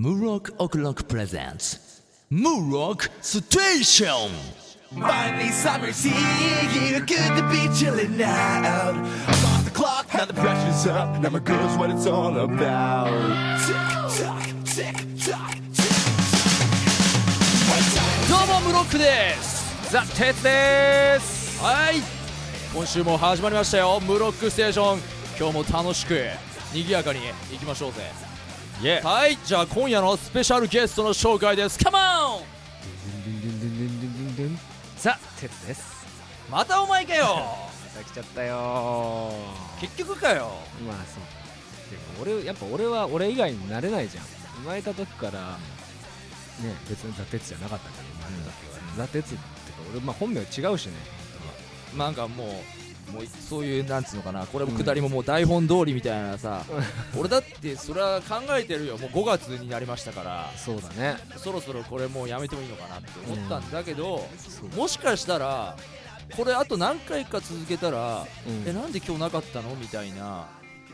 ムーロックオクロックプレゼンツムーロックステーション Finally, summer's here. Good to be chilling out. I'm off the clock, now the pressure's up. Now my girl's what it's all about. Tick tock, tick tock, tick tock. どうもムロックですザ・テツですはい今週も始まりましたよムロックステーション今日も楽しく賑やかにいきましょうぜはいじゃあ今夜のスペシャルゲストの紹介です。カモンザ・テツです。またお前かよ。また来ちゃったよ。結局かよ。まあそう。でも俺やっぱ俺は俺以外になれないじゃん。生まれた時からね別にザ・テツじゃなかったけど生まれた時は、ザ・テツってか俺まあ本名違うしねなんかもうもうそういうなんつうのかなこれも下りももう台本通りみたいなさ、俺だってそれは考えてるよ。もう5月になりましたからそうだね。そろそろこれもうやめてもいいのかなって思ったんだけど、そう。もしかしたらこれあと何回か続けたら、うん。えなんで今日なかったの？みたいな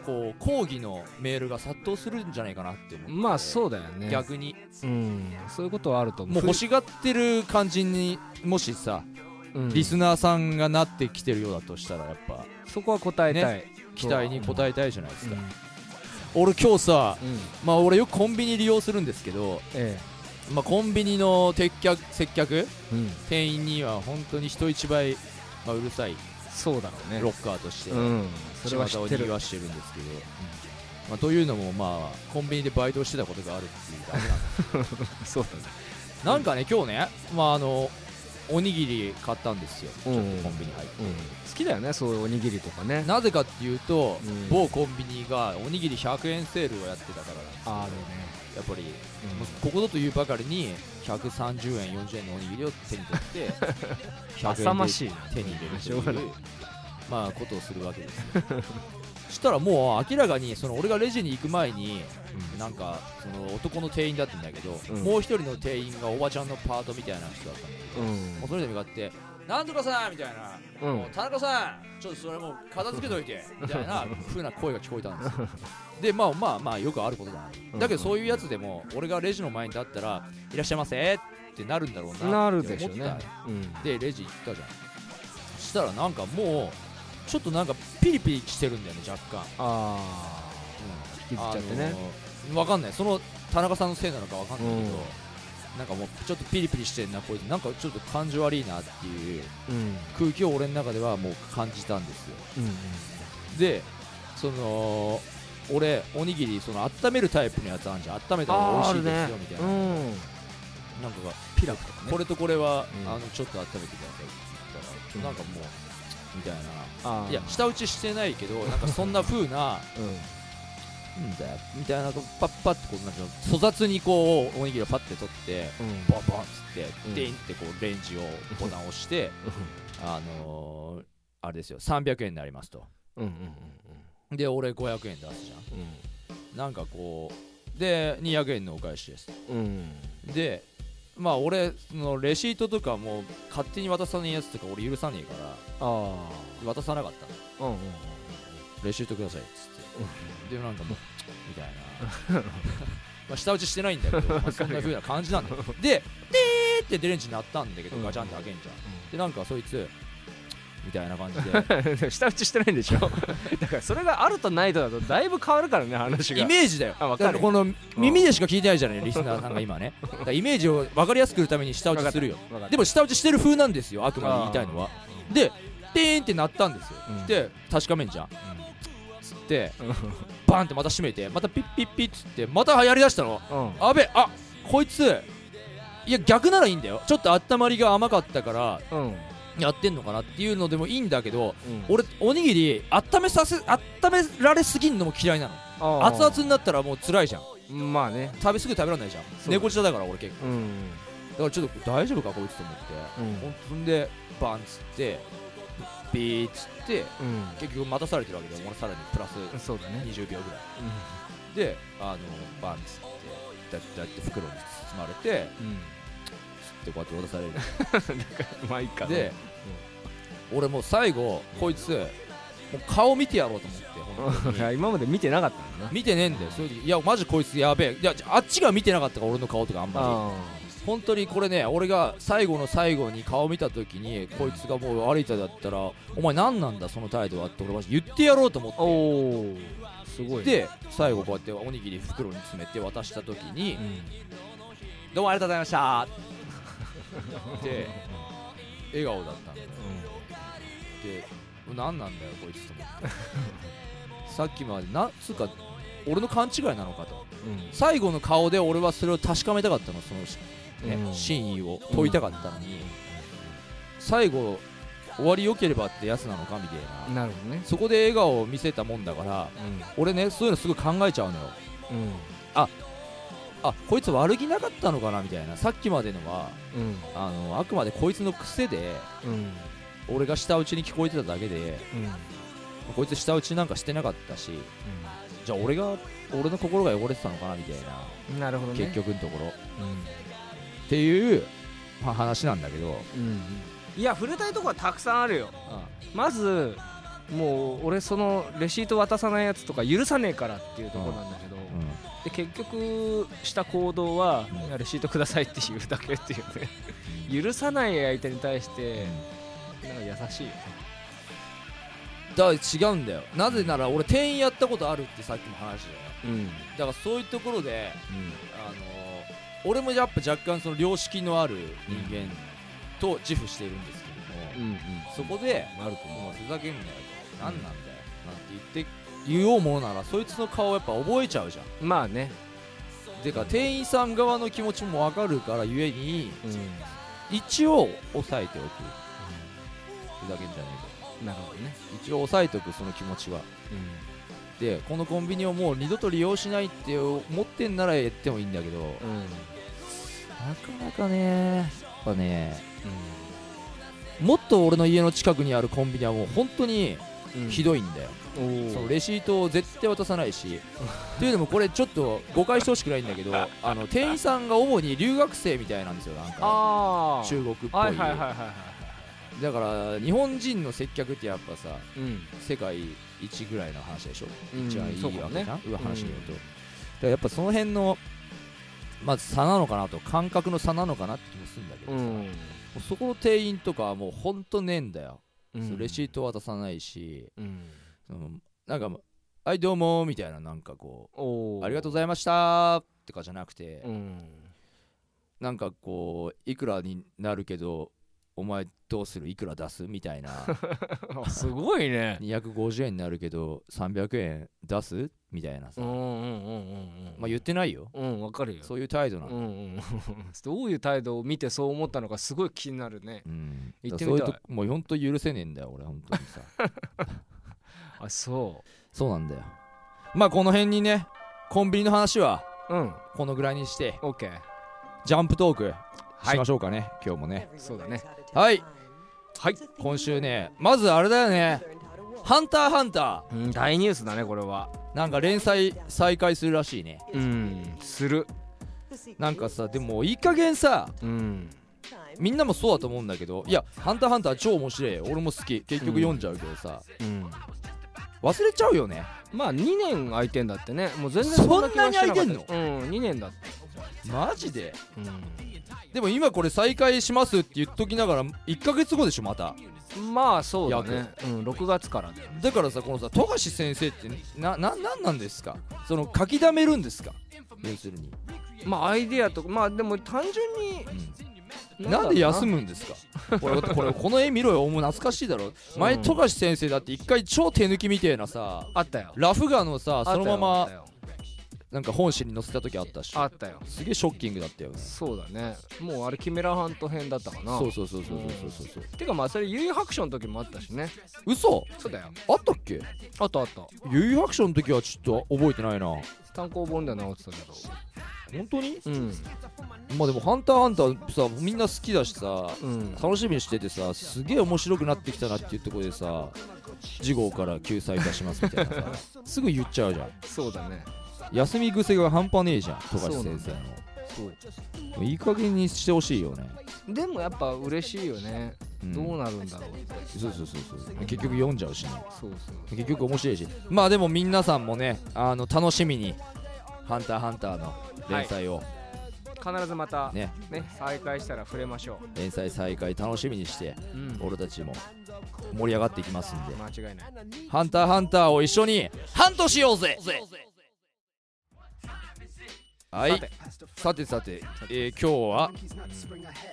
こう抗議のメールが殺到するんじゃないかなって思って。まあそうだよね。逆に。うん。そういうことはあると思う。もう欲しがってる感じにもしさ、うんリスナーさんがなってきてるようだとしたらやっぱそこは答えたい、期待に応えたいじゃないですか、う。ん。俺今日さうん。まあ俺よくコンビニ利用するんですけど、えまあ、コンビニの接客接客えうん。店員には本当に人一倍、まあ、うるさい。そうだろうね。ロッカーとして。うん。それは知ってる。賑わしてるんですけど、まあ、というのもまあコンビニでバイトをしてたことがあるっていうだけなんで。す そうだね。なんかね今日ね、まあ、あのおにぎり買ったんですよ、うん。ちょっとコンビニ入って、うん。好きだよねそういうおにぎりとかね。なぜかっていうと、うん。某コンビニがおにぎり100円セールをやってたからなんですね。やっぱり、ここぞというばかりに130円40円のおにぎりを手に取って100円 浅ましいな。で手に入れるといいうまあことをするわけですよ。そ したらもう明らかにその俺がレジに行く前になんかその男の店員だったんだけど、うん。もう一人の店員がおばちゃんのパートみたいな人だったんだけど、うん。もうそれで向かってなんとかさんみたいな、田中さんちょっとそれもう片付けといてみたいな 風な声が聞こえたんですよ。でまあまあまあよくあることだな。だけどそういうやつでも俺がレジの前に立ったらいらっしゃいませってなるんだろうななるって思った。でしょうね。うん。でレジ行ったじゃん。そしたらなんかもうちょっとなんかピリピリしてるんだよね若干、ああ引きずっちゃってね。あのーわかんない。その田中さんのせいなのかわかんないけど、うん。なんかもうちょっとピリピリしてんなこいつ。なんかちょっと感じ悪いなっていううん。空気を俺の中ではもう感じたんですよ。うんでその俺おにぎりその温めるタイプのやつあるじゃん。温めたら美味しいですよみたいな、うん。なんかがピラフとかね。これとこれは、うん。あのちょっと温めてくださいって言ったら、なんかもうみたいな。いや舌打ちしてないけどなんかそんな風な うん。んだよみたいなパッパッてこうなんか粗雑にこうおにぎりをパッて取ってうん。ボンボンっつって、うん。デインってこうレンジをボタンを押してあのー、あれですよ300円になりますと。うんうんうんで俺500円出すじゃん。なんかこうで200円のお返しです。うんうん。でまあ俺そのレシートとかもう勝手に渡さねえやつとか俺許さねえからあ渡さなかったの。あうんうんレシートくださいっつって。でなんかもうみたいな。まあ舌打ちしてないんだけど、まあそんな風な感じなんだよ。ででーってデレンジ鳴ったんだけどうん。ガチャンって開けんじゃん。でなんかそいつみたいな感じで。う ん下打ちしてないんでしょ？だからそれがあるとないとだとだいぶ変わるからね話が。イメージだよ。あわかる。この耳でしか聞いてないじゃないリスナーさんが今ね。イメージを分かりやすくするために舌打ちするよ。でも舌打ちしてる風なんですよあくまで言いたいのは。ででーんって鳴ったんですよ、うん。で確かめんじゃん。つってうん。バーンってまた閉めてまたピッピッピッつってまたやりだしたの。うん。あべあこいついや逆ならいいんだよ。ちょっと温まりが甘かったからうんやってんのかなっていうのでもいいんだけどうん。俺おにぎり温めさせ温められすぎんのも嫌いなの。あ熱々になったらもう辛いじゃん。々まあね。食べすぐ食べられないじゃん。猫舌だから俺結構。うん。だからちょっと大丈夫かこいつと思って。うん。ほんでバンっつってビーっつってうん。結局待たされてるわけで俺さらにプラスそうだね。20秒ぐらい。であのバンっつってだってだって袋に包まれてってこうやって渡される。まあいいかで、俺もう最後こいつもう顔見てやろうと思って 今まで見てなかったんだな。見てねえんだよそれでいやマジこいつやべえ。いやあっちが見てなかったから俺の顔とかあんまあり本当にこれね俺が最後の最後に顔見た時にこいつがもう歩いただったらお前何なんだその態度は？って俺マジ言ってやろうと思って。おおすごいね。で最後こうやっておにぎり袋に詰めて渡した時にうん「どうもありがとうございました」って笑顔だったんだよ。で何なんだよこいつと思って。さっきまでなんつうか俺の勘違いなのかと。うん。最後の顔で俺はそれを確かめたかったのその、ねうん。真意を問いたかったのに、最後終わり良ければってやつなのかみたいな。ね。そこで笑顔を見せたもんだから俺ねそういうのすごい考えちゃうのよ。うん。うんあこいつ悪気なかったのかなみたいな。さっきまでのはうん。あのあくまでこいつの癖でうん。俺が舌打ちに聞こえてただけでうん。こいつ舌打ちなんかしてなかったしじゃあ俺が俺の心が汚れてたのかなみたいな、うんなるほどね。結局のところ。っうていう、まあ、話なんだけど、いや触れたいとこはたくさんあるよ。まずもう俺そのレシート渡さないやつとか許さねえからっていうところなんだけど、で結局した行動は、レシートくださいって言うだけっていうね。許さない相手に対してなんか優しいよね。だから違うんだよ。なぜなら俺店員やったことあるってさっきも話したよ。うん。だからそういうところで、あの俺もやっぱ若干その良識のある人間と自負しているんですけども、うんそこであると思もうふざけんなよと、何なんだよ。なんて言って言おうものならそいつの顔やっぱ覚えちゃうじゃん。うまあね。てか店員さん側の気持ちも分かるからゆえにうん。一応抑えておく。ふざけんじゃねなるほどね。一応抑えておくその気持ちは。でこのコンビニをもう二度と利用しないって思ってんならやってもいいんだけどなかなかねやっぱねもっと俺の家の近くにあるコンビニはもう本当にうんひどいんだよ、そのレシートを絶対渡さないし。というのもこれちょっと 誤解してほしくないんだけどあの店員さんが主に留学生みたいなんですよなんか。中国っぽい、はいはいはいはいはいだから日本人の接客ってやっぱさうん。世界一ぐらいの話でしょ、うん一番いいわけじゃん、う話に言うと、だからやっぱその辺のまず差なのかなと感覚の差なのかなって気もするんだけどさ、もうん。うそこの店員とかはもうほんとねえんだよ、うん。レシート渡さないし、うん。うんなんか「はいどうも」みたいななんかこおう「ありがとうございざいました」とかじゃなくて、うん。なんかこういくらになるけどお前どうする？いくら出す？みたいな。あ すごいね。250円になるけど300円出す？みたいなさ、うんうんうんうんうんまあ言ってないよ。うんわかるよ。そういう態度なの、うんうん どういう態度を見てそう思ったのかすごい気になるね。うん。言ってみたい。もうほんと許せねえんだよ俺ほんとにさ。あそそうなんだよ。まあこの辺にねコンビニの話はううん。このぐらいにして。オッケー。ジャンプトークはいしましょうかね、今日もね。そうだねはい。はい。今週ねまずあれだよね「ハンターハンタうん大ニュースだねこれは。ー」なんか連載再開するらしいね。うんする。なんかさでもいい加減さうん。みんなもそうだと思うんだけどいや「ハンターハンター」超面白いよ。俺も好き。結局読んじゃうけどさ、うん。忘れちゃうよね。まあ2年空いてんだってね。もう全然そんなに空いてんの？うん2年だって。マジで？うでも今これ再開しますって言っときながら1ヶ月後でしょまた。んまあそうだね。うん6月からだよだからさこのさ富樫先生ってなななんなんですか？その書き溜めるんですか？要するに、まあアイデアとかまあでも単純になんで休むむんですか？これこれこの絵見ろよ。もう懐かしいだろ。前うん。富樫先生だって一回超手抜きみてえなさあったよ。ラフ画のさそのままなんか本誌に載せた時あったしあったよ。すげえショッキングだったよ。ねそうだね。もうあれキメラハント編だったかな。そうそうそうそうそうそうそうてかまあそれ悠々白書の時もあったしね。嘘？そうだよ。あったっけ？あったあった。悠々白書の時はちょっと覚えてないな。単行本では直ってたけど。本当に？うん。まあでも「ハンターハンター」さみんな好きだしさうん。楽しみにしててさすげえ面白くなってきたなっていうところでさ次号から救済いたしますみたいなさ。すぐ言っちゃうじゃん。そうだね休み癖が半端ねえじゃん富樫先生そうのいい加減にしてほしいよね。でもやっぱ嬉しいよね。うん。どうなるんだろう。ってそうそうそうそう。結局読んじゃうしね。そうそう結局面白いし。まあでも皆さんもねあの楽しみに「ハンターハンター」の連載を。必ずまたね。ね、再開したら触れましょ連載再開楽しみにしてう、うん、俺たちも盛り上がっていきますんで。間違いない「ハンターハンター」を一緒にハントしようぜはい。さて。さて、えー今日は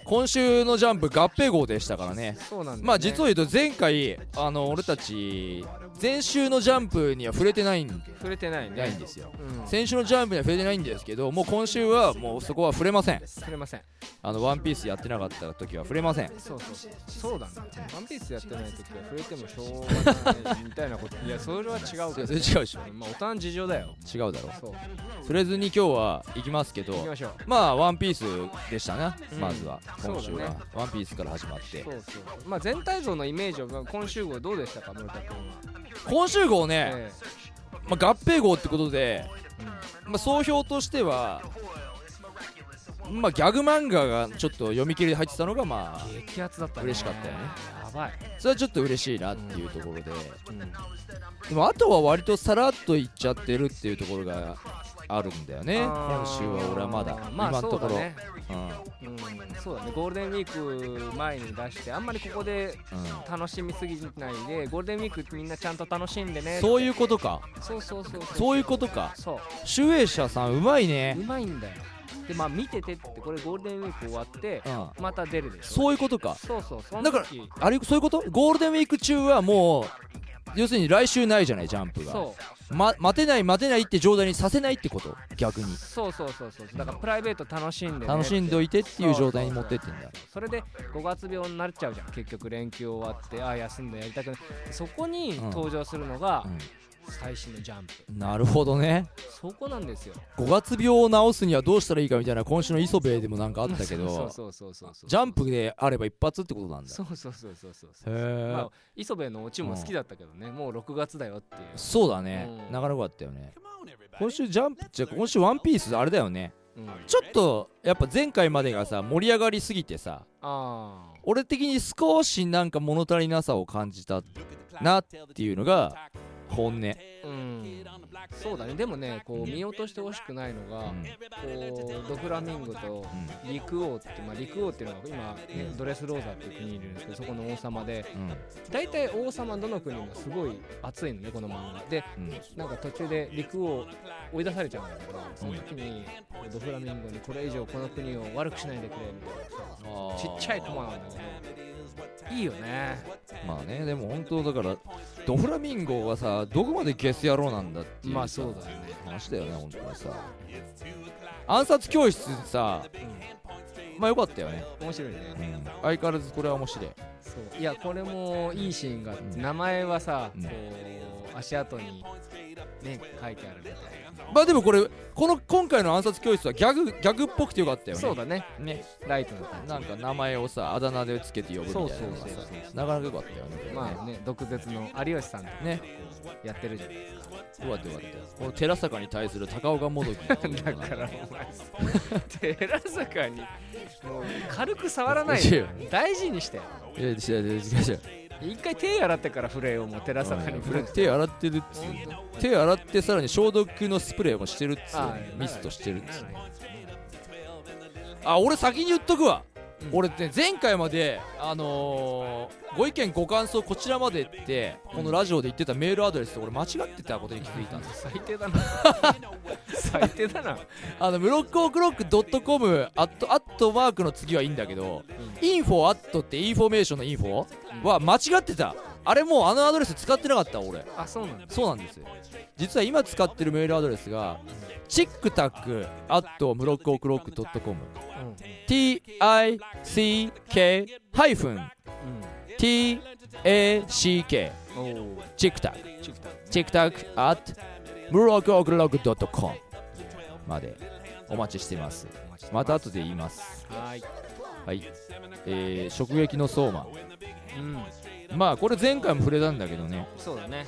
今週のジャンプ合併号でしたからね。そうなんね。まあ実を言うと前回あの俺たち前週のジャンプには触れてないん触れてないね。ないんですよ。うん。先週のジャンプには触れてないんですけどもう今週はもうそこは触れません。触れません。あのワンピースやってなかった時は触れません。そうそう。そうだね。ワンピースやってない時は触れてもしょうがないみたいなこと。いやそれは違うそれけど。それ違うでしょ。まあ大人の事情だよ。違うだろそう。触れずに今日は行きますけどまあワンピースでしたね、うん。まずは今週は、ねワンピースから始まって。そうそうまあ全体像のイメージを今週号どうでしたか村田君は？今週号ね、えまあ、合併号ってことで、えうん。まあ、総評としてはまあギャグ漫画がちょっと読み切りで入ってたのがまあ激アツだったね。嬉しかったよね。やばい、それはちょっと嬉しいなっていうところで、うん、でもあとは割とさらっといっちゃってるっていうところがあるんだよね。今週は俺はまだ、まあ今のところ。そうだね。うん。うん、そうだね。ゴールデンウィーク前に出してあんまりここでうん。楽しみすぎないでゴールデンウィークみんなちゃんと楽しんでねそういうことか。そうそうそうそう。いうことか。そう。集英社さんうまいうね、まいんだよ。でまあ見ててってこれゴールデンウィーク終わってうん、また出るでしょ。そういうことか。そうそうだから時あれそういうこと？ゴールデンウィーク中はもう要するに来週ないじゃないジャンプが、そま、待てない待てないって状態にさせないってこと？逆に。うそうそうそうそう。だからプライベート楽しんで、ね、楽しんでおいてっていう状態に持ってってんだ。それで5月病になっちゃうじゃん。結局連休終わってああ休んだやりたくない。そこにうん。登場するのがうん最新のジャンプ、なるほどね。そこなんですよ。5月病を治すにはどうしたらいいかみたいな今週の磯部でもなんかあったけどそうそうそうそうそう。ジャンプであれば一発ってことなんだ。そうそうそうそうそうそう。へえ、まあ磯部のオチも好きだったけどね、もう6月だよっていう。そうだね、うん。なかなか良かったよね。今週ジャンプじゃ今週ワンピースあれだよね。うん、ちょっとやっぱ前回までがさ盛り上がりすぎてさああ俺的に少しなんか物足りなさを感じたなっていうのが本音、うん。そうだね。でもねこう見落としてほしくないのが、うん。こうドフラミンゴと陸王って、まあ、陸王っていうのは今、ねドレスローザっていう国にいるんですけどそこの王様でうん。大体王様どの国もすごい熱いのねこの漫画。でうん。なんか途中で陸王追い出されちゃうんだけどその時にドフラミンゴにこれ以上この国を悪くしないでくれみたいなさちっちゃいコマなんだけどいいよね。まあねでも本当だからドフラミンゴがさどこまでゲス野郎なんだっていうまあさそうだよね。話だよね本当にさ。暗殺教室さまあよかったよね、面白いね。うん、相変わらずこれは面白い。そう。いやこれもいいシーンがあってうん。名前はさ、うん。こう足跡にね書いてあるみたいまあでもこれこの今回の暗殺教室はギャグギャグっぽくてよかったよね。なそうだね。ねライトな感じなんか名前をさあだ名でつけて呼ぶみたいなのがそうそうさそうそう。なかなかよかったよね。これねまあね毒舌の有吉さんとかね。やってるじゃないですか。よかったよかったこの寺坂に対する高岡もどきだからお前寺坂にもう軽く触らないよ大事にして。いや違う違う違う違う一回手洗ってから触れようもう寺坂に。これ手洗ってるっつう手洗ってさらに消毒のスプレーもしてるっつうあミストしてるっつうあ俺先に言っとくわ、うん。俺ね前回まであのーご意見ご感想こちらまでってこのラジオで言ってたメールアドレス俺間違ってたことに気づいたんです。最低だな。最低だな。あのムロックオクロックドットコムアットアットマークの次はいいんだけど、インフォアットってインフォメーションのインフォ？は間違ってた。あれもうあのアドレス使ってなかった俺。あそうなんだ。そうなんです実は今使ってるメールアドレスが tick tack アットムロックオクロックドットコム。うん。TICK ハイフン TACK チックタック。チックタックアットムロックオクロックドットコムまでお待ちしてます。また後で言います。はーい。はい。えー、直撃の相馬うん。まあこれ前回も触れたんだけどね。そうだね。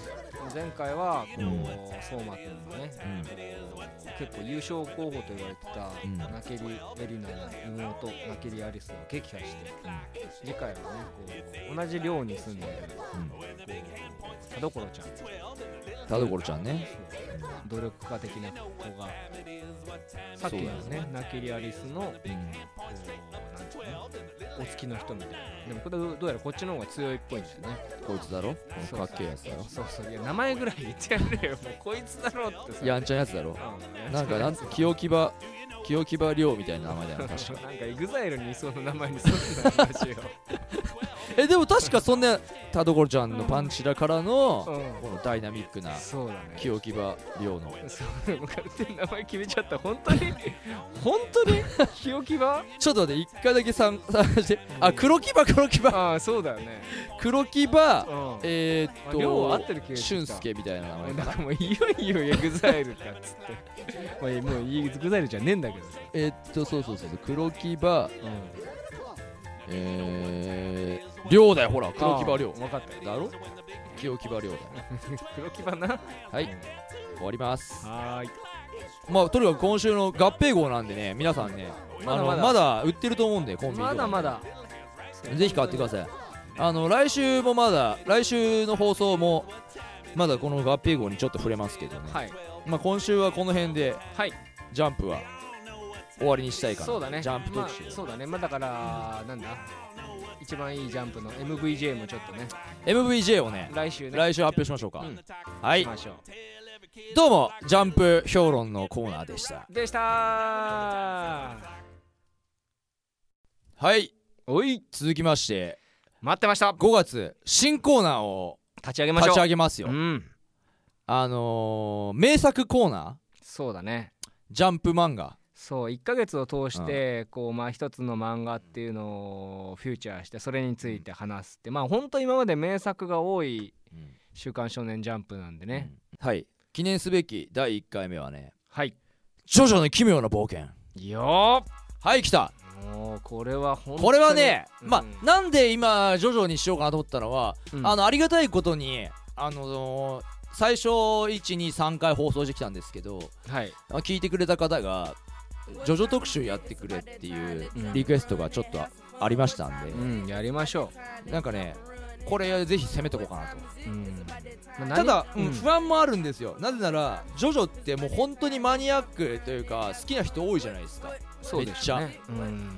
前回はこう、うん相馬君のね、結構優勝候補と言われてた、うん。ナケリ・エリナの妹ナケリ・アリスが撃破して、次回はねこう同じ寮に住んでいる、田所ちゃん。田所ちゃんね。努力家的な子がさっきのねナケリ・アリスのこうんお付きの人みたいな。でもこれどうやらこっちの方が強いっぽいんだよね。こいつだろ？かっけえやつだろ？そうそう。いや名前ぐらい言ってやれよ。もうこいつだろってさ。やんちゃなやつだろ。うん。なんかなん清木場清木場亮みたいな名前だよな確か。なんかエグザイルにいそうな名前にすんな話よ、えでも確かそんな田所ちゃんのパンチラからのうこのダイナミックなそうだね。清木場亮の。そうもう勝手に名前決めちゃった。本当に？本当に？清木場？ちょっと待って一回だけ参参加してあ黒木場黒木場。ああそうだよね。黒木場うん。えー、あっ量合ってとる気がしてきた。俊介みたいな名前かな。なんかもういよいよエグザイルかっつって。まあもうエグザイルじゃねえんだけどさ、えー、っとそうそうそうそう黒木場えー、亮だよほら黒木場亮分かった。よだろ？清木場亮だよ。黒木場な？はい。終わります。はーい。まあとにかく今週の合併号なんでね皆さんねあのまだ。まだまだ売ってると思うんでコンビニまだまだ。ぜひ買ってください。あの来週もまだ来週の放送もまだこの合併号にちょっと触れますけどね、はい。まあ、今週はこの辺ではい。ジャンプは終わりにしたいかなそうだね。ジャンプ特集、まあそうだね。まあだからなんだ？一番いいジャンプの MVJ もちょっとね。MVJ をね来週ね。来週発表しましょうか、うん。はい。しましょう。どうもジャンプ評論のコーナーでした。でした。ーはい。おい。続きまして待ってました。5月新コーナーを立ち上げましょう。立ち上げますよ、うん。あのー、名作コーナそうだね。ージャンプ漫画そう1ヶ月を通してこうまあ一つの漫画っていうのをフューチャーしてそれについて話すってまあ本当今まで名作が多い「週刊少年ジャンプ」なんでね、うん。はい。記念すべき第1回目はねはい「ジョジョの奇妙な冒険。よ」はい来た。ーもうこれは本当に。これはね、うん。まあなんで今ジョジョにしようかなと思ったのは、うん。あのありがたいことにあのー最初123回放送してきたんですけどはい。あ聞いてくれた方がジョジョ特集やってくれっていううん。リクエストがちょっとありましたんで、うんやりましょなんかねこれぜひ攻めておこうかなと。う、うんまあただ、何うん。不安もあるんですよ。なぜならジョジョってもう本当にマニアックというか好きな人多いじゃないですか。そうでしょうねうん。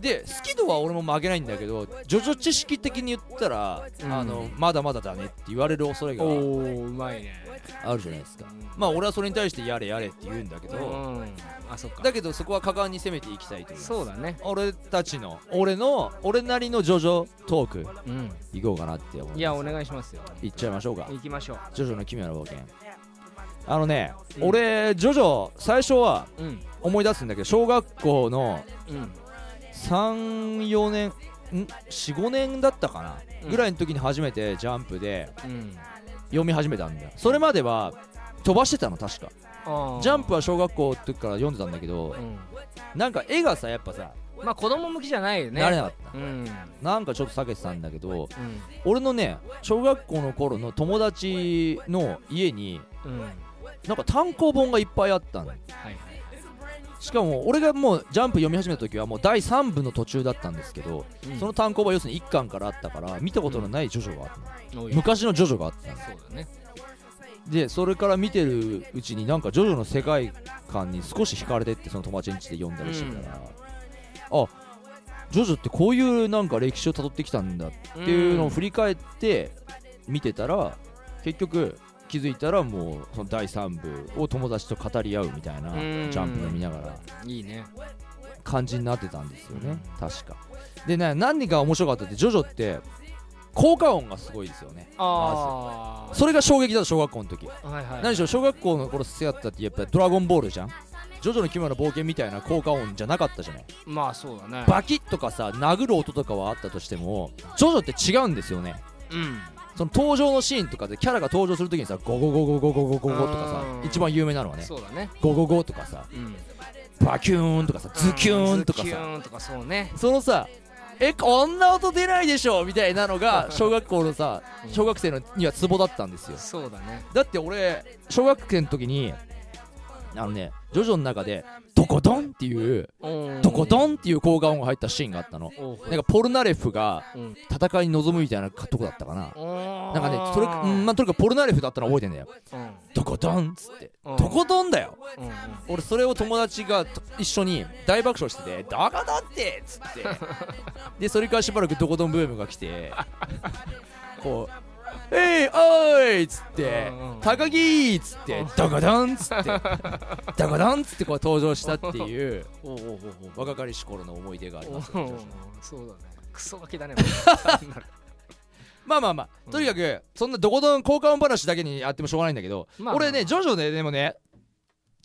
で好き度は俺も負けないんだけどジョジョ知識的に言ったら、うん。あのまだまだだねって言われる恐れが。おおうまいねあるじゃないですか。まあ俺はそれに対してやれやれって言うんだけど、うん。あそっか。だけどそこは果敢に攻めていきたいという。そうだね。俺たちの俺の俺なりのジョジョトーク。うん。いこうかなって思ういやお願いしますよ。いっちゃいましょうか。行きましょう。ジョジョの奇妙な冒険。あのね、うん。俺ジョジョ最初はうん。思い出すんだけど小学校のうん。34年ん？45年だったかな、うん。ぐらいの時に初めてジャンプでうん読み始めたんだよ。それまでは飛ばしてたの確か。あジャンプは小学校の時から読んでたんだけどうん。なんか絵がさやっぱさまあ子供向きじゃないよね。慣れなかった。うん。なんかちょっと避けてたんだけどうん。俺のね小学校の頃の友達の家にうん。はいなんか単行本がいっぱいあったの。はいしかも俺がもうジャンプ読み始めた時はもう第3部の途中だったんですけど、うん。その単行本は要するに1巻からあったから見たことのないジョジョがあったの、おい昔のジョジョがあったの。そうだね。でそれから見てるうちになんかジョジョの世界観に少し惹かれてってその友達ん家で読んだりしてたら、あジョジョってこういうなんか歴史をたどってきたんだっていうのを振り返って見てたら結局気づいたらもうその第3部を友達と語り合うみたいなジうん。ャンプを見ながらいいね。感じになってたんですよね、うん確か。でね何が面白かったってジョジョって効果音がすごいですよね。ああそれが衝撃だった小学校の時。はいはい何でしょう小学校の頃好きだったってやっぱりドラゴンボールじゃん？ジョジョの奇妙な冒険みたいな効果音じゃなかったじゃない？まあそうだね。バキッとかさ殴る音とかはあったとしてもジョジョって違うんですよね。うんその登場のシーンとかでキャラが登場するときにさゴゴゴゴゴゴゴゴゴとかうん。さ一番有名なのはねそうだね。ゴゴゴとかさうん。バキューンとかさズキューンとかさ。とかそうね。そのさえこんな音出ないでしょみたいなのが小学校のさうん。小学生のにはツボだったんですよ。そうだね。だって俺小学生の時にあのねジョジョの中でドコドンっていううん。ドコドンっていう効果音が入ったシーンがあったの。なんかポルナレフがうん。戦いに臨むみたいなとこだったかな。ななんかねそれうんまあとにかくポルナレフだったの覚えてんだよ。うん。ドコドンっつって。うん。ドコドンだよ。俺それを友達がと一緒に大爆笑してて「ドコドンって!」っつって。でそれからしばらくドコドンブームが来てこう「えいおい!」っつってうんうん「高木!」っつって「ドコドン!」っつって「ドコドン!」っつってこう登場したっていう若かりし頃の思い出がありますそうだねクソガキだね まあまあまあとにかくそんなどこどん効果音話だけにあってもしょうがないんだけどまあ俺ねジョジョででもね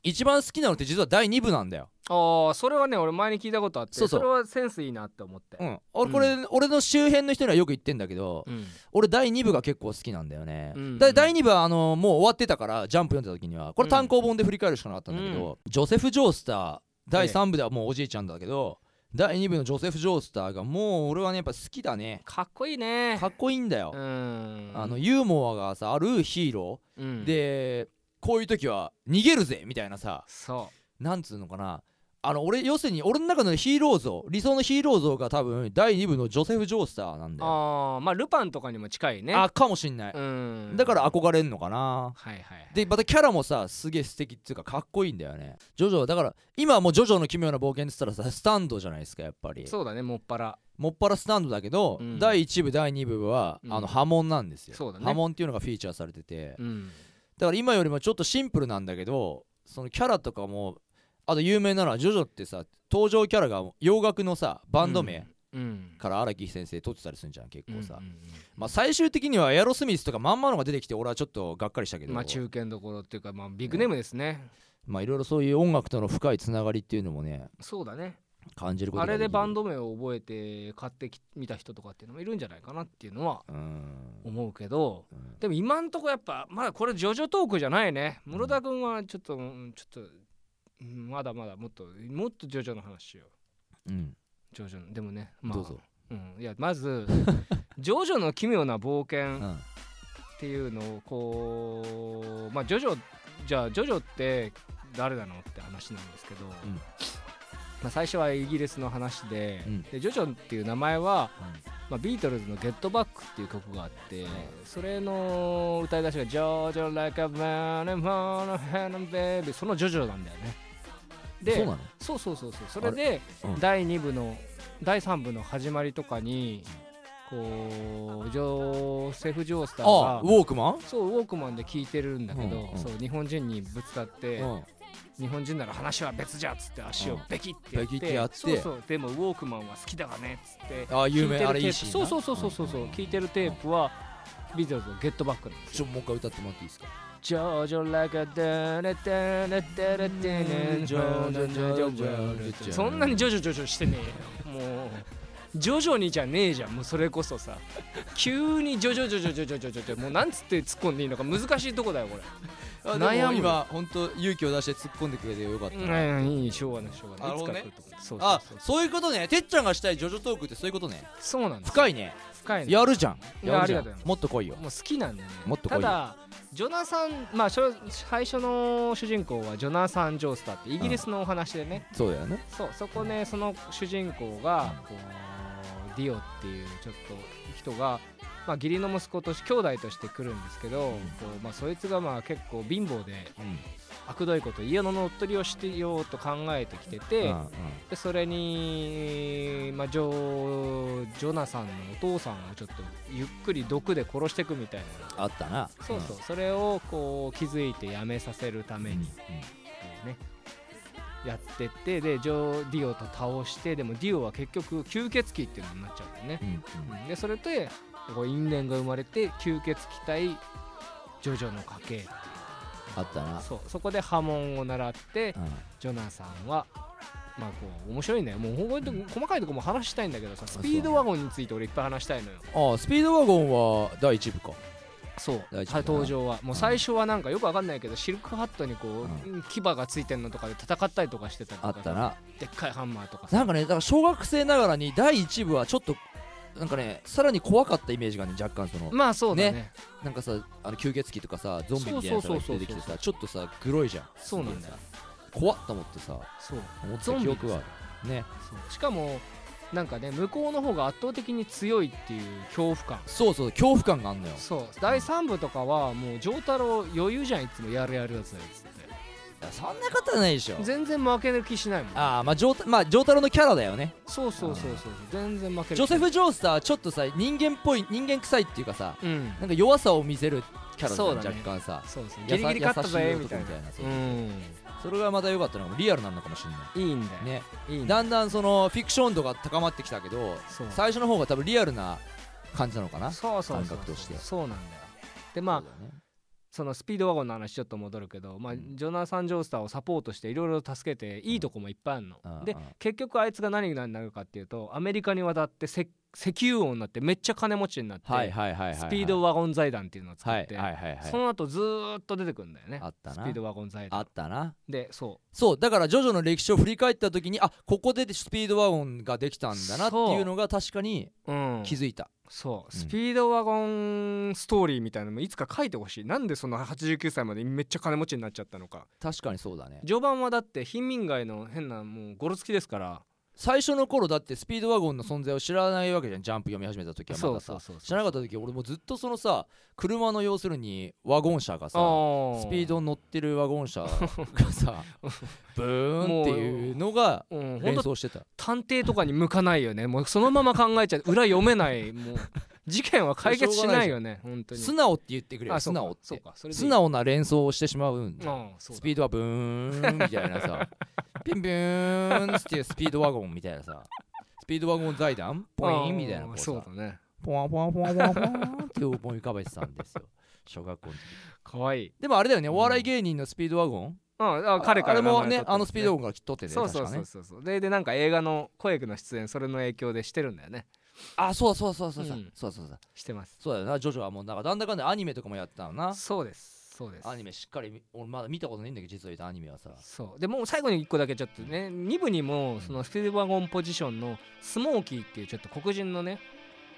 一番好きなのって実は第2部なんだよ。ああそれはね俺前に聞いたことあってそうそう。れはセンスいいなって思って。うん。俺これ、俺の周辺の人にはよく言ってんだけどうん。俺第2部が結構好きなんだよね、うんだ第2部はあのもう終わってたからジャンプ読んでた時にはこれ単行本で振り返るしかなかったんだけど、ジョセフ・ジョースター第3部ではもうおじいちゃんだけど、第2部のジョセフ・ジョースターがもう俺はねやっぱ好きだね。かっこいいね。かっこいいんだよ、うん。あのユーモアがさあるヒーロー、うん。でこういう時は逃げるぜみたいなさそなんつうのかな。あの俺要するに俺の中のヒーロー像理想のヒーロー像が多分第2部のジョセフ・ジョースターなんうだよ。ああまあルパンとかにも近いね。あかもしんない、うん。だから憧れんのかな。はいはいでまたキャラもさすげえ素敵っていうかかっこいいんだよね。ジョジョだから今はもうジョジョの奇妙な冒険って言ったらさスタンドじゃないですかやっぱり。そうだねもっぱら。もっぱらスタンドだけど、うん。第1部第2部は、うん。あの波紋なんですよ。そうだね。波紋っていうのがフィーチャーされてて、うんだから今よりもちょっとシンプルなんだけどそのキャラとかもあと有名なのはジョジョってさ登場キャラが洋楽のさバンド名うんから荒木先生撮ってたりするんじゃん結構さ、まあ最終的にはエアロスミスとかまんまのが出てきて俺はちょっとがっかりしたけど。うんまあ中堅どころっていうかまあビッグネームですね。まあいろいろそういう音楽との深いつながりっていうのもね。そうだね感じることあれでバンド名を覚えて買ってき見た人とかっていうのもいるんじゃないかなっていうのはうん。思うけどうん。でも今んとこやっぱまだこれジョジョトークじゃないね。室田君はちょっとうんちょっとうんまだまだもっともっとジョジョの話しよう。うん。ジョジョでもねまあどうぞ。うん、いやまず「ジョジョの奇妙な冒う険」っんていうのをこうまあジョジョじゃあジョジョって誰なのって話なんですけど、まあ、最初はイギリスの話で,、うん。でジョジョっていう名前は、まあ、ビートルズの「ゲットバック」っていう曲があって、それの歌い出しが「ジョジョ like a man and man and baby」そのジョジョなんだよね。でそうなの？そうそうそうそう。それでうん。第2部の第3部の始まりとかにこうジョセフ・ジョースターがあウォークマン？そうウォークマンで聞いてるんだけど、うんうん。そう日本人にぶつかって、うん日本人なら話は別じゃっつって足をベキってやって,、ベキってやって。そうそうでもウォークマンは好きだわねっつってあ有名あれいいシーンなテープそうそうそうそうそう、うん聞いてるテープはビートルズの「ゲットバック」なんですよ。ちょもう一回歌ってもらっていいですか？ジョジョラガダラダラダラテネジョジョジョジョジョそんなにジョジョジョジョしてねえよもう徐々にじゃねえじゃんもうそれこそさ。急に徐々徐々徐々徐々ってもうなんつって突っ込んでいいのか難しいとこだよこれ悩む今本当勇気を出して突っ込んでくれてよかったな、いいしょうがないしょうがなるほどねそうあそういうことねてっちゃんがしたいジョジョトークってそういうことねそうなん深いね深いねやるじゃんやるじゃんもっと来いよもう好きなんだよねもっと来いよただジョナサンまあ最初の主人公はジョナサン・ジョースターってイギリスのお話でね、そうだよねそうそこねその主人公がこうディオっていうちょっと人が、まあ、義理の息子として兄弟として来るんですけど、こうまあ、そいつがまあ結構貧乏でうん。悪どいこと家の乗っ取りをしてようと考えてきてて、うんうん。でそれに、まあ、ジョジョナサンのお父さんをちょっとゆっくり毒で殺していくみたいなあったな。そうそう、それをこう気づいてやめさせるために、こうねやってってでジョディオと倒してでもディオは結局吸血鬼っていうのになっちゃうんだよね。う、んうん。うん。でそれでこう因縁が生まれて吸血鬼対ジョジョの家系。っていうあったな。そう。そこで波紋を習ってうん。ジョナサンはまあこう面白いんだよ。もうほんと細かいとこも話したいんだけどさスピードワゴンについて俺いっぱい話したいのよ。あスピードワゴンは第1部かそう。はい登場は。もう最初はなんかよくわかんないけどシルクハットにこう、う牙がついてんのとかで戦ったりとかしてたりとかあったな。でっかいハンマーとかさ。なんかねだから小学生ながらに第1部はちょっとなんかねさらに怖かったイメージがね若干そのまあそうだね。なんかさあの吸血鬼とかさゾンビみたいなやつが出てきてさちょっとさグロいじゃん。そうなんだよ。怖っと思ってさ。そう。思った記憶はある。ね。しかもなんかね向こうの方が圧倒的に強いっていう恐怖感。そうそう恐怖感があんのよ。そう。第3部とかはもう丈太郎余裕じゃんいつもやるやるやつだよつっいやそんなことないでしょ。て全然負ける気しないもん。ああまあジョーまあジョータロのキャラだよね。そうそうそうそう全然負ける気ジョセフ・ジョースターちょっとさ人間っぽい人間臭いっていうかさうん。なんか弱さを見せるキャラね。若干さ。そうそう。やさギリギリ勝ったぜみたいなそううん。それがまた良かったのがリアルなのかもしれない。いいんだよね。いいんだだんだんそのフィクション度が高まってきたけど最初の方が多分リアルな感じなのかな？そうそうそう感覚として。そうなんだよでまあね。そのスピードワゴンの話ちょっと戻るけど、まあ、ジョナサン・ジョースターをサポートしていろいろ助けていいとこもいっぱいあるの、でうん。うん結局あいつが何になるかっていうとアメリカに渡って石石油王になってめっちゃ金持ちになって、スピードワゴン財団っていうのを作はいって、はいはいはいその後ずーっと出てくるんだよね。あったな。スピードワゴン財あ団ったな。でそそうだからジョジョの歴史を振り返った時にあここでスピードワゴンができたんだなっていうのが確かに気づいた。そう。うん。スピードワゴンストーリーみたいなのもいつか書いてほしい。なんでその89歳までめっちゃ金持ちになっちゃったのか。確かにそうだね。序盤はだって貧民街の変なもうゴロつきですから最初の頃だってスピードワゴンの存在を知らないわけじゃん。ジャンプ読み始めた時はまださ知らなかった時俺もずっとそのさ車の要するにワゴン車がさあスピードに乗ってるワゴン車がさ ブーンっていうのが連当想してた。探偵とかに向かないよね。もうそのまま考えちゃう。裏読めない。もう事件は解決しないよね本当に。素直って言ってくれよ。素直って。素直な連想をしてしまうんだああそうだスピードはブーンみたいなさ。ピンビューンってスピードワゴンみたいなさ。スピードワゴン財団？ポインみたいなそうだね。ポワンポワンポワンポワンポワンって思い浮かべてたんですよ。小学校の時。かわい。いでもあれだよね。お笑い芸人のスピードワゴン？ああ彼からあれもねあのスピードワゴンから取っててそうそうそうそうそう。ででなんか映画の声の出演それの影響でしてるんだよねあそうそうそうそうそう。うん。そうそうそう。してます。そうだよなジョジョはもうなんかだんだかんだんアニメとかもやったのな。そうです。そうです。アニメしっかり見俺まだ見たことないんだけど実は言うとアニメはさ。そう。でもう最後に1個だけちょっとね2部にもそのスピードワゴンポジションのスモーキーっていうちょっと黒人のね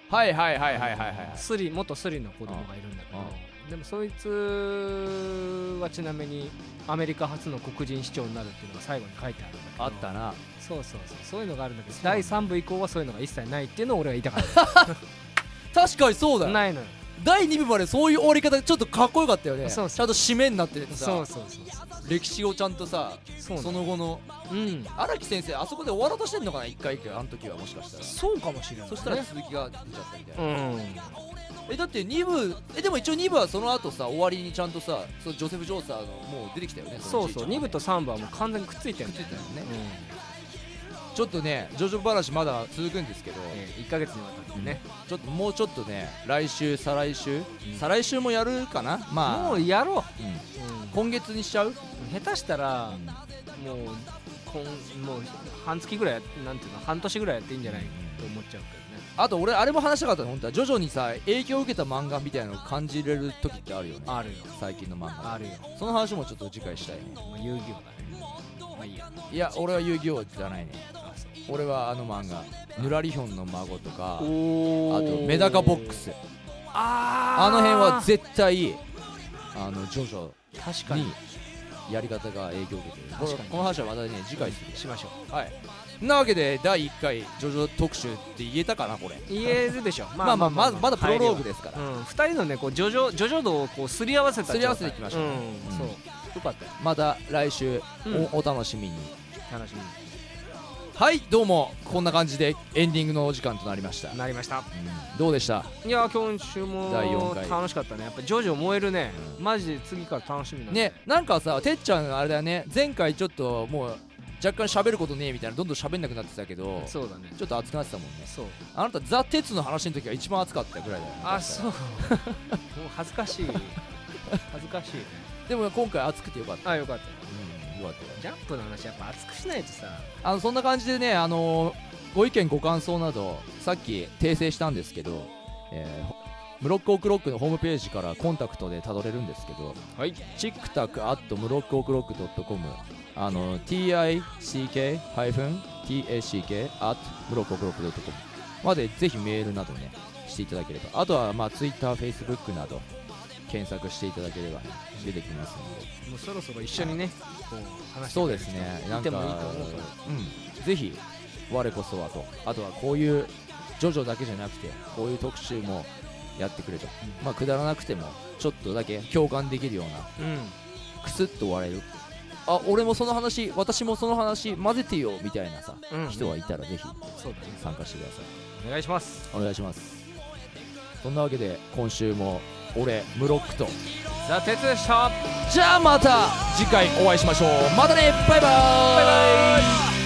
はいはいはいはいはいはいはい。スリ元スリの子供がいるんだけどうん。でもそいつはちなみにアメリカ初の黒人市長になるっていうのが最後に書いてあるんだけど。あったなそうそうそう。そういうのがあるんだけど第3部以降はそういうのが一切ないっていうのを俺は言いたかっ 確かにそうだよ。たないのよ。第2部までそういう終わり方ちょっとかっこよかったよね。ちゃんと締めになっててさ。そうそうそう歴史をちゃんとさその後のうん。荒木先生あそこで終わろうとしてんのかな一回一回あの時はもしかしたら。そうかもしれない、ね、そしたら続きが出ちゃったみたいな、うん。えだって2部えでも一応2部はその後さ終わりにちゃんとさそのジョセフ・ジョースターのもう出てきたよねそうそう。2部と3 3部はもう完全にくっついてるんだよくっついてたよね。うんちょっとねジョジョ話まだ続くんですけど、えー、1ヶ月にわたってね、ちょっともうちょっとね来週再来週、再来週もやるかな？まあ。もうやろう、うん。う今月にしちゃう、ん、下手したらもうこんもう半月ぐらいやなんていうの半年ぐらいやっていいんじゃない？と思っちゃうけどね。あと俺あれも話したかったの？本当はジョジョにさ影響を受けた漫画みたいなのを感じれる時ってあるよね。あるよ。最近の漫画。あるよ、その話もちょっと次回したい。ねまあ、遊戯王だねまあいいやいや俺は遊戯王じゃないね。俺はあの漫画。ぬらりひょんの孫とかあおとメダカボックス。あー。あの辺は絶対あのジョジョ確かに。にやり方が影響を受けてる。確かに。このこの話はまたね次回するしましょはい。なわけで第1回ジョジョ特集って言えたかなこれ。う言えるでしょ まあまあまだまだプロローグでですから。うん、2人のねこうジョジョジョジョ度をこうすり合わせたすり合わせていきましょううん。うん。そうよかった。よまた来週うん。おお楽しみに。楽しみ。はいどうも。こんな感じでエンディングのお時間となりました。になりました。どうでした？いや今週も第四回。楽しかったね。やっぱジョジョ燃えるね、うん。マジで次から楽しみなんねなんかさてっちゃんあれだよね。前回ちょっともう若干喋ることねえみたいなどんどん喋んなくなってたけどそうだね。ちょっと熱くなってたもんね。そう。あなたザ・鉄の話の時が一番熱かったぐらいだよね。あそう。もう恥ずかしい。恥ずかしいでも今回熱くてよかった。あよかった。うんよかったよ。ジャンプの話やっぱ熱くしないとさ。あのそんな感じでねあのご意見ご感想などさっき訂正したんですけど、えームロックオクロックのホームページからコンタクトでたどれるんですけどはい。チックタクアットムロックオクロックドットコム。あの TICK-TACK アットムロックオクロックドットコムまでぜひメールなどねしていただければ。あとはまあ TwitterFacebook など検索していただければ、ね、出てきますので。もうそろそろ一緒にねこう話してそうですね。なんか見てもいいと思うから。うん。ぜひ我こそはと。あとはこういうジョジョだけじゃなくてこういう特集もやってくれと、まあくだらなくてもちょっとだけ共感できるようなうん。クスッと笑える。あ俺もその話私もその話混ぜてよみたいなさ、うん。人はいたらぜひそうだね。参加してください。お願いします。お願いします。そんなわけで今週も俺ムロックと。ザ・テツでしたじゃあまた次回お会いしましょう。またね。バイバーイ。バイバイ